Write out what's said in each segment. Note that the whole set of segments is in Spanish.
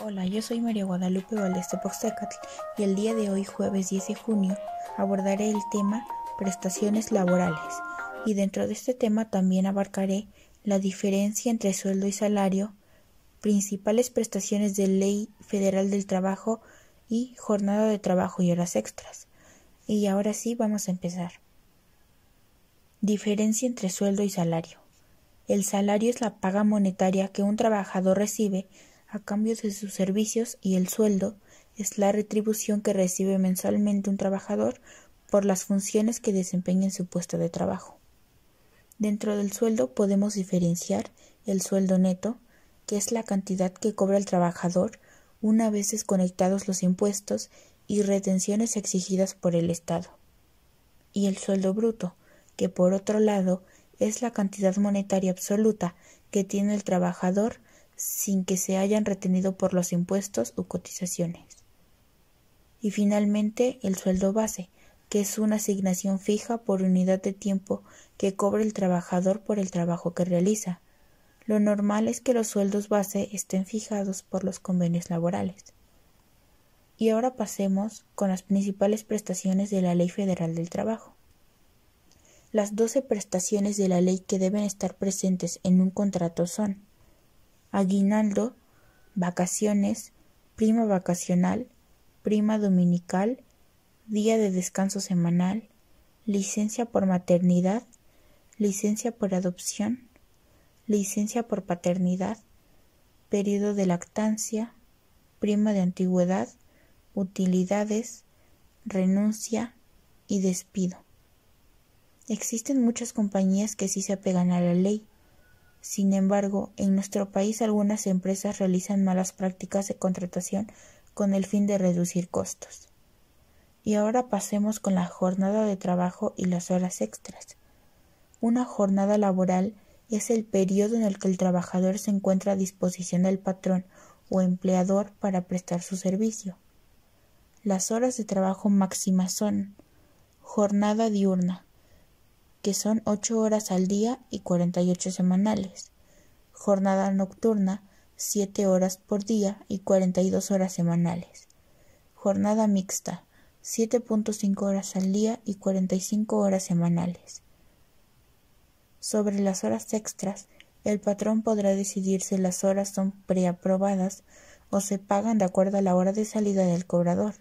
Hola, yo soy María Guadalupe Valdés de Poxtecatl y el día de hoy, jueves 10 de junio, abordaré el tema prestaciones laborales y dentro de este tema también abarcaré la diferencia entre sueldo y salario, principales prestaciones de ley federal del trabajo y jornada de trabajo y horas extras. Y ahora sí vamos a empezar. Diferencia entre sueldo y salario. El salario es la paga monetaria que un trabajador recibe a cambio de sus servicios y el sueldo es la retribución que recibe mensualmente un trabajador por las funciones que desempeña en su puesto de trabajo. Dentro del sueldo podemos diferenciar el sueldo neto, que es la cantidad que cobra el trabajador una vez desconectados los impuestos y retenciones exigidas por el Estado, y el sueldo bruto, que por otro lado es la cantidad monetaria absoluta que tiene el trabajador sin que se hayan retenido por los impuestos u cotizaciones. Y finalmente el sueldo base, que es una asignación fija por unidad de tiempo que cobra el trabajador por el trabajo que realiza. Lo normal es que los sueldos base estén fijados por los convenios laborales. Y ahora pasemos con las principales prestaciones de la Ley Federal del Trabajo. Las doce prestaciones de la ley que deben estar presentes en un contrato son aguinaldo, vacaciones, prima vacacional, prima dominical, día de descanso semanal, licencia por maternidad, licencia por adopción, licencia por paternidad, periodo de lactancia, prima de antigüedad, utilidades, renuncia y despido. Existen muchas compañías que sí se apegan a la ley, sin embargo, en nuestro país algunas empresas realizan malas prácticas de contratación con el fin de reducir costos. Y ahora pasemos con la jornada de trabajo y las horas extras. Una jornada laboral es el periodo en el que el trabajador se encuentra a disposición del patrón o empleador para prestar su servicio. Las horas de trabajo máximas son jornada diurna, que son ocho horas al día y cuarenta y ocho semanales. Jornada nocturna, siete horas por día y cuarenta y dos horas semanales. Jornada mixta, siete punto cinco horas al día y cuarenta y cinco horas semanales. Sobre las horas extras, el patrón podrá decidir si las horas son preaprobadas o se pagan de acuerdo a la hora de salida del cobrador.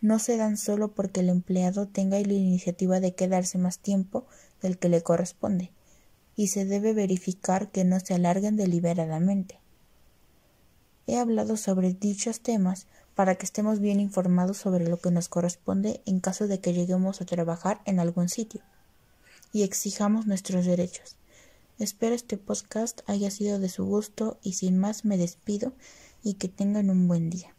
No se dan solo porque el empleado tenga la iniciativa de quedarse más tiempo del que le corresponde, y se debe verificar que no se alarguen deliberadamente. He hablado sobre dichos temas para que estemos bien informados sobre lo que nos corresponde en caso de que lleguemos a trabajar en algún sitio y exijamos nuestros derechos. Espero este podcast haya sido de su gusto y sin más me despido y que tengan un buen día.